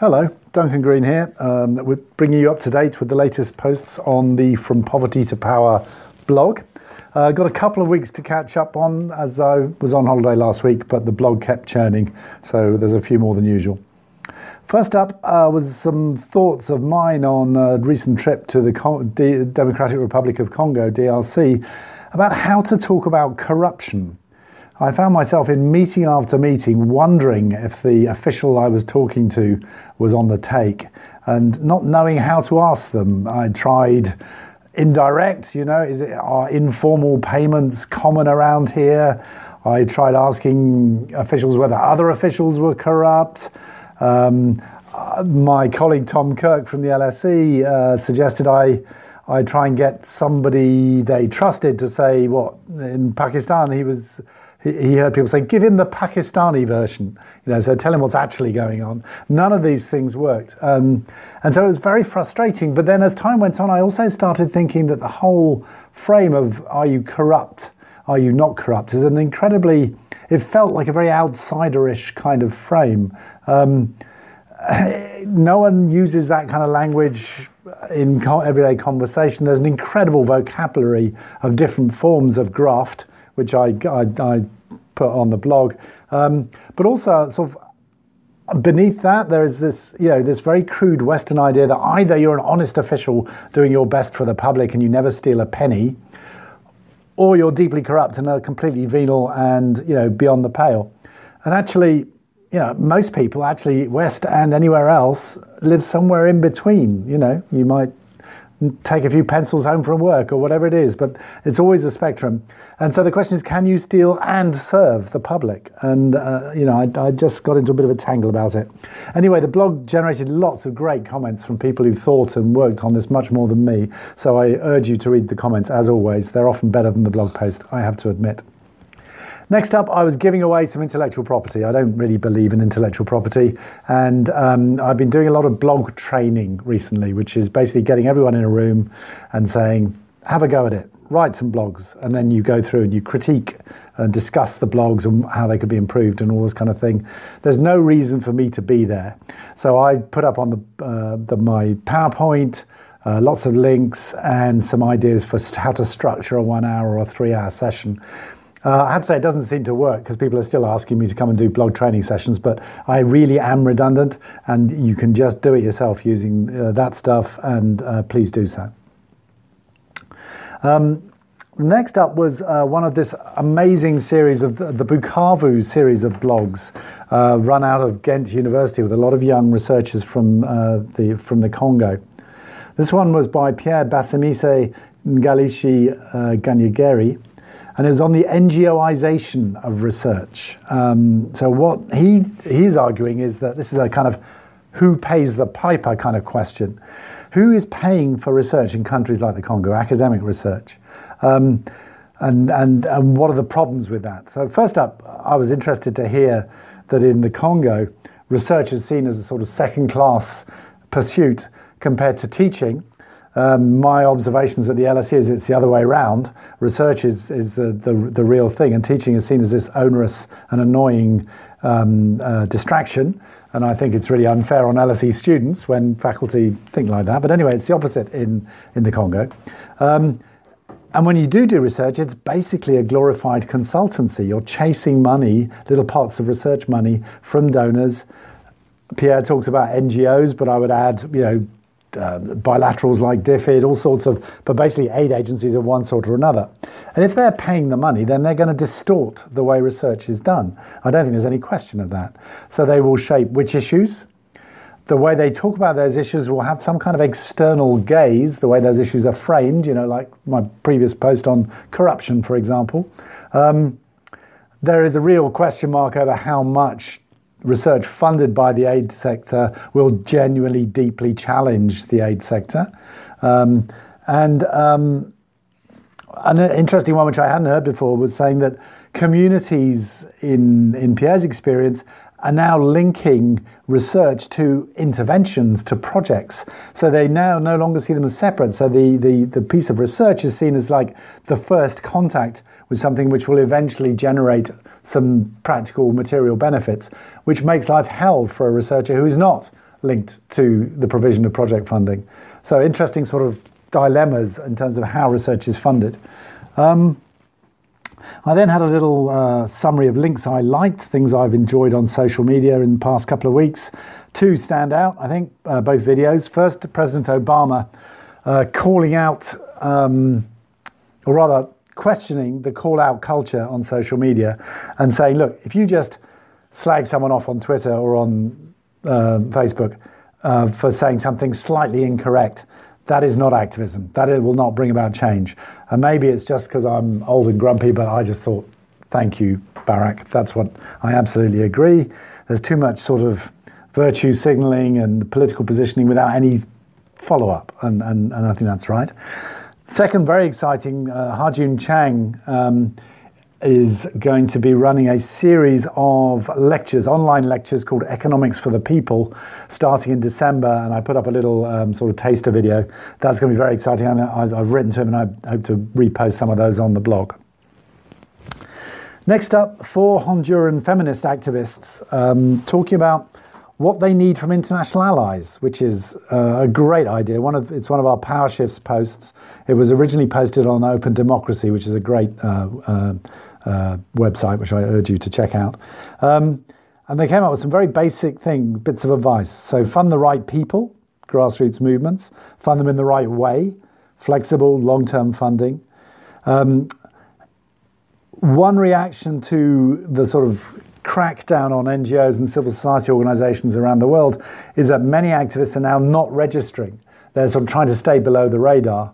Hello, Duncan Green here, um, with bringing you up to date with the latest posts on the From Poverty to Power blog. Uh, got a couple of weeks to catch up on as I was on holiday last week, but the blog kept churning, so there's a few more than usual. First up uh, was some thoughts of mine on a recent trip to the Con- D- Democratic Republic of Congo, DRC, about how to talk about corruption I found myself in meeting after meeting wondering if the official I was talking to was on the take and not knowing how to ask them. I tried indirect, you know, is it are informal payments common around here? I tried asking officials whether other officials were corrupt. Um, my colleague Tom Kirk from the LSE uh, suggested I I try and get somebody they trusted to say what in Pakistan he was he heard people say, give him the Pakistani version, you know, so tell him what's actually going on. None of these things worked. Um, and so it was very frustrating. But then as time went on, I also started thinking that the whole frame of are you corrupt, are you not corrupt is an incredibly, it felt like a very outsiderish kind of frame. Um, no one uses that kind of language in everyday conversation. There's an incredible vocabulary of different forms of graft which I, I, I put on the blog. Um, but also, sort of beneath that, there is this, you know, this very crude Western idea that either you're an honest official doing your best for the public and you never steal a penny, or you're deeply corrupt and are completely venal and you know beyond the pale. And actually, you know, most people actually West and anywhere else live somewhere in between. You know, you might take a few pencils home from work or whatever it is, but it's always a spectrum. And so the question is, can you steal and serve the public? And, uh, you know, I, I, just got into a bit of a tangle about it. Anyway, the blog generated lots of great comments from people who thought and worked on this much more than me. So I urge you to read the comments, as always. They're often better than the blog post, I have to admit. Next up, I was giving away some intellectual property. I don't really believe in intellectual property, and um, I've been doing a lot of blog training recently, which is basically getting everyone in a room and saying, have a go at it, write some blogs, and then you go through and you critique and discuss the blogs and how they could be improved and all this kind of thing. There's no reason for me to be there, so I put up on the, uh, the my PowerPoint. Uh, lots of links and some ideas for how to structure a one hour or three hour session uh, I have to say, it doesn't seem to work because people are still asking me to come and do blog training sessions, but I really am redundant and you can just do it yourself using uh, that stuff, and uh, please do so. Um, next up was uh, one of this amazing series of the, the Bukavu series of blogs uh, run out of Ghent University with a lot of young researchers from, uh, the, from the Congo. This one was by Pierre Basimise Ngalishi Ganyageri and it was on the NGOization of research. Um, so what he he's arguing is that this is a kind of who pays the piper kind of question. Who is paying for research in countries like the Congo, academic research? Um, and, and, and what are the problems with that? So, first up, I was interested to hear that in the Congo, research is seen as a sort of second class pursuit compared to teaching. Um, my observations at the LSE is it's the other way around. Research is, is the, the, the real thing, and teaching is seen as this onerous and annoying um, uh, distraction. And I think it's really unfair on LSE students when faculty think like that. But anyway, it's the opposite in, in the Congo. Um, and when you do do research, it's basically a glorified consultancy. You're chasing money, little pots of research money from donors. Pierre talks about NGOs, but I would add, you know, uh, bilaterals like DFID, all sorts of, but basically aid agencies of one sort or another. And if they're paying the money, then they're going to distort the way research is done. I don't think there's any question of that. So they will shape which issues. The way they talk about those issues will have some kind of external gaze, the way those issues are framed, you know, like my previous post on corruption, for example. Um, there is a real question mark over how much research funded by the aid sector will genuinely deeply challenge the aid sector. Um, and um, an interesting one, which I hadn't heard before, was saying that communities, in, in Pierre's experience, are now linking research to interventions, to projects. So they now no longer see them as separate. So the, the, the piece of research is seen as like the first contact with something which will eventually generate some practical material benefits, which makes life hell for a researcher who is not linked to the provision of project funding. So interesting sort of dilemmas in terms of how research is funded. Um, I then had a little uh, summary of links I liked, things I've enjoyed on social media in the past couple of weeks. Two stand out, I think, uh, both videos. First, President Obama uh, calling out, um, or rather questioning the call out culture on social media and saying, look, if you just slag someone off on Twitter or on uh, Facebook uh, for saying something slightly incorrect, that is not activism. That will not bring about change. And maybe it's just because I'm old and grumpy, but I just thought, thank you, Barack. That's what I absolutely agree. There's too much sort of virtue signaling and political positioning without any follow up, and, and, and I think that's right. Second, very exciting, uh, Ha-Joon Chang. Um, is going to be running a series of lectures, online lectures called Economics for the People, starting in December. And I put up a little um, sort of taster video. That's going to be very exciting. And I've written to him and I hope to repost some of those on the blog. Next up, four Honduran feminist activists um, talking about what they need from international allies, which is uh, a great idea. One of it's one of our Power Shifts posts. It was originally posted on Open Democracy, which is a great uh, uh, uh, website, which I urge you to check out. Um, and they came up with some very basic thing, bits of advice. So fund the right people, grassroots movements, fund them in the right way, flexible, long-term funding. Um, one reaction to the sort of crackdown on NGOs and civil society organizations around the world is that many activists are now not registering. They're sort of trying to stay below the radar.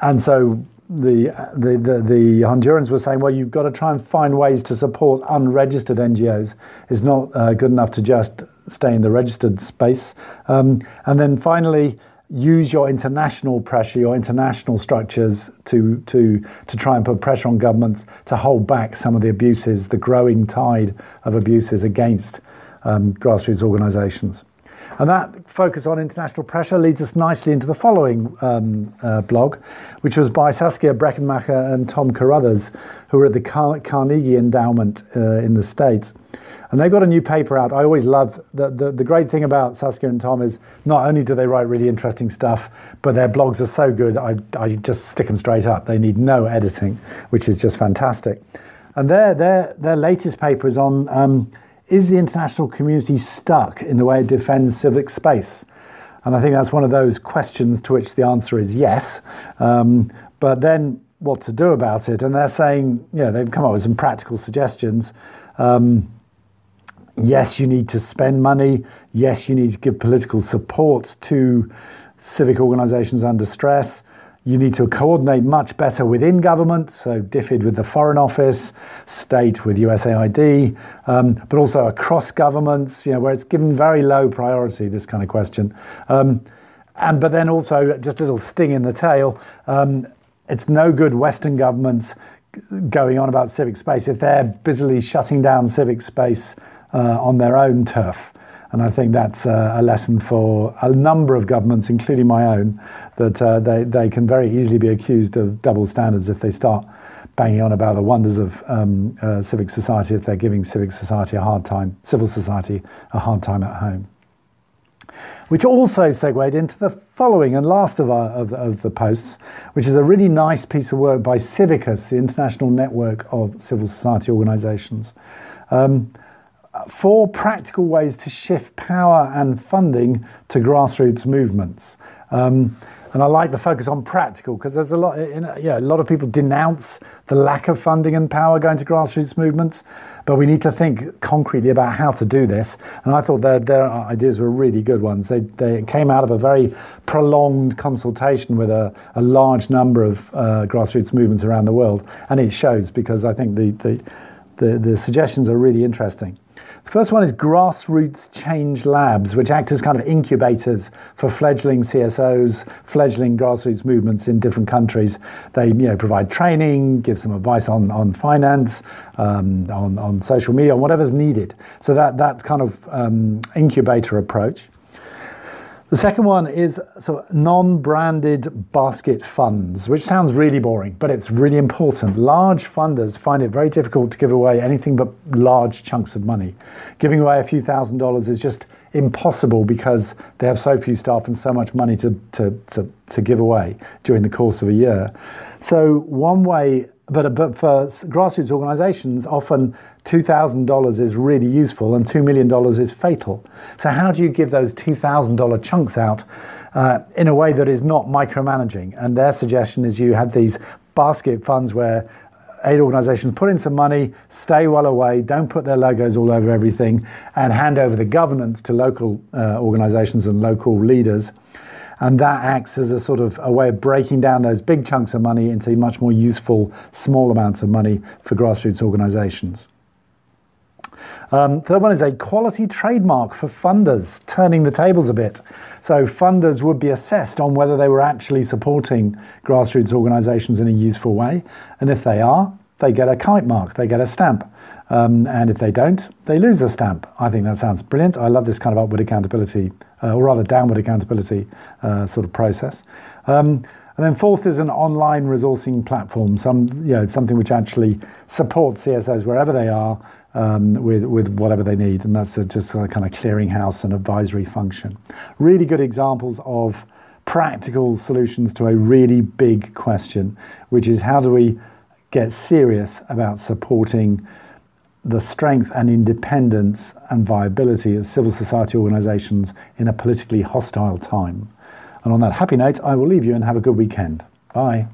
And so the, the, the, the, Hondurans were saying, well, you've got to try and find ways to support unregistered NGOs. It's not uh, good enough to just stay in the registered space. Um, and then finally, use your international pressure, your international structures to, to, to try and put pressure on governments to hold back some of the abuses, the growing tide of abuses against um, grassroots organizations. And that focus on international pressure leads us nicely into the following um, uh, blog, which was by Saskia Brechenmacher and Tom Carothers, who are at the Car- Carnegie Endowment uh, in the States. And they've got a new paper out. I always love the, the, the, great thing about Saskia and Tom is not only do they write really interesting stuff, but their blogs are so good, I, I just stick them straight up. They need no editing, which is just fantastic. And their, their, their latest paper is on um, is the international community stuck in the way it defends civic space? And I think that's one of those questions to which the answer is yes. Um, but then what to do about it? And they're saying, you know, they've come up with some practical suggestions. Um, yes, you need to spend money. Yes, you need to give political support to civic organizations under stress. You need to coordinate much better within government, so DFID with the Foreign Office, state with USAID, um, but also across governments, you know, where it's given very low priority, this kind of question. Um, and but then also just a little sting in the tail. Um, it's no good Western governments going on about civic space if they're busily shutting down civic space uh, on their own turf. And I think that's uh, a lesson for a number of governments, including my own, that uh, they, they can very easily be accused of double standards if they start banging on about the wonders of um, uh, civic society if they're giving civic society a hard time, civil society a hard time at home. Which also segued into the following and last of, our, of, of the posts, which is a really nice piece of work by Civicus, the international network of civil society organisations. Um, four practical ways to shift power and funding to grassroots movements. Um, and I like the focus on practical because there's a lot, yeah, a lot of people denounce the lack of funding and power going to grassroots movements, but we need to think concretely about how to do this. And I thought their, their ideas were really good ones. They, they came out of a very prolonged consultation with a, a large number of uh, grassroots movements around the world, and it shows because I think the, the, the, the suggestions are really interesting. First one is grassroots change labs, which act as kind of incubators for fledgling CSOs, fledgling grassroots movements in different countries. They you know, provide training, give some advice on, on finance, um, on, on social media, on whatever's needed. So that, that kind of um, incubator approach. The second one is of non-branded basket funds, which sounds really boring, but it's really important. Large funders find it very difficult to give away anything but large chunks of money. Giving away a few thousand dollars is just impossible because they have so few staff and so much money to, to, to, to give away during the course of a year. So, one way, but, but for grassroots organizations, often $2,000 is really useful and $2 million is fatal. So, how do you give those $2,000 chunks out uh, in a way that is not micromanaging? And their suggestion is you have these basket funds where aid organisations put in some money, stay well away, don't put their logos all over everything, and hand over the governance to local uh, organisations and local leaders. And that acts as a sort of a way of breaking down those big chunks of money into much more useful small amounts of money for grassroots organisations. Um, third one is a quality trademark for funders, turning the tables a bit. So funders would be assessed on whether they were actually supporting grassroots organisations in a useful way, and if they are, they get a kite mark, they get a stamp. Um, and if they don't, they lose a stamp. I think that sounds brilliant. I love this kind of upward accountability, uh, or rather downward accountability uh, sort of process. Um, and then fourth is an online resourcing platform, some you know something which actually supports CSOs wherever they are um, with, with whatever they need. And that's a, just a kind of clearinghouse and advisory function. Really good examples of practical solutions to a really big question, which is how do we get serious about supporting the strength and independence and viability of civil society organisations in a politically hostile time. And on that happy note, I will leave you and have a good weekend. Bye.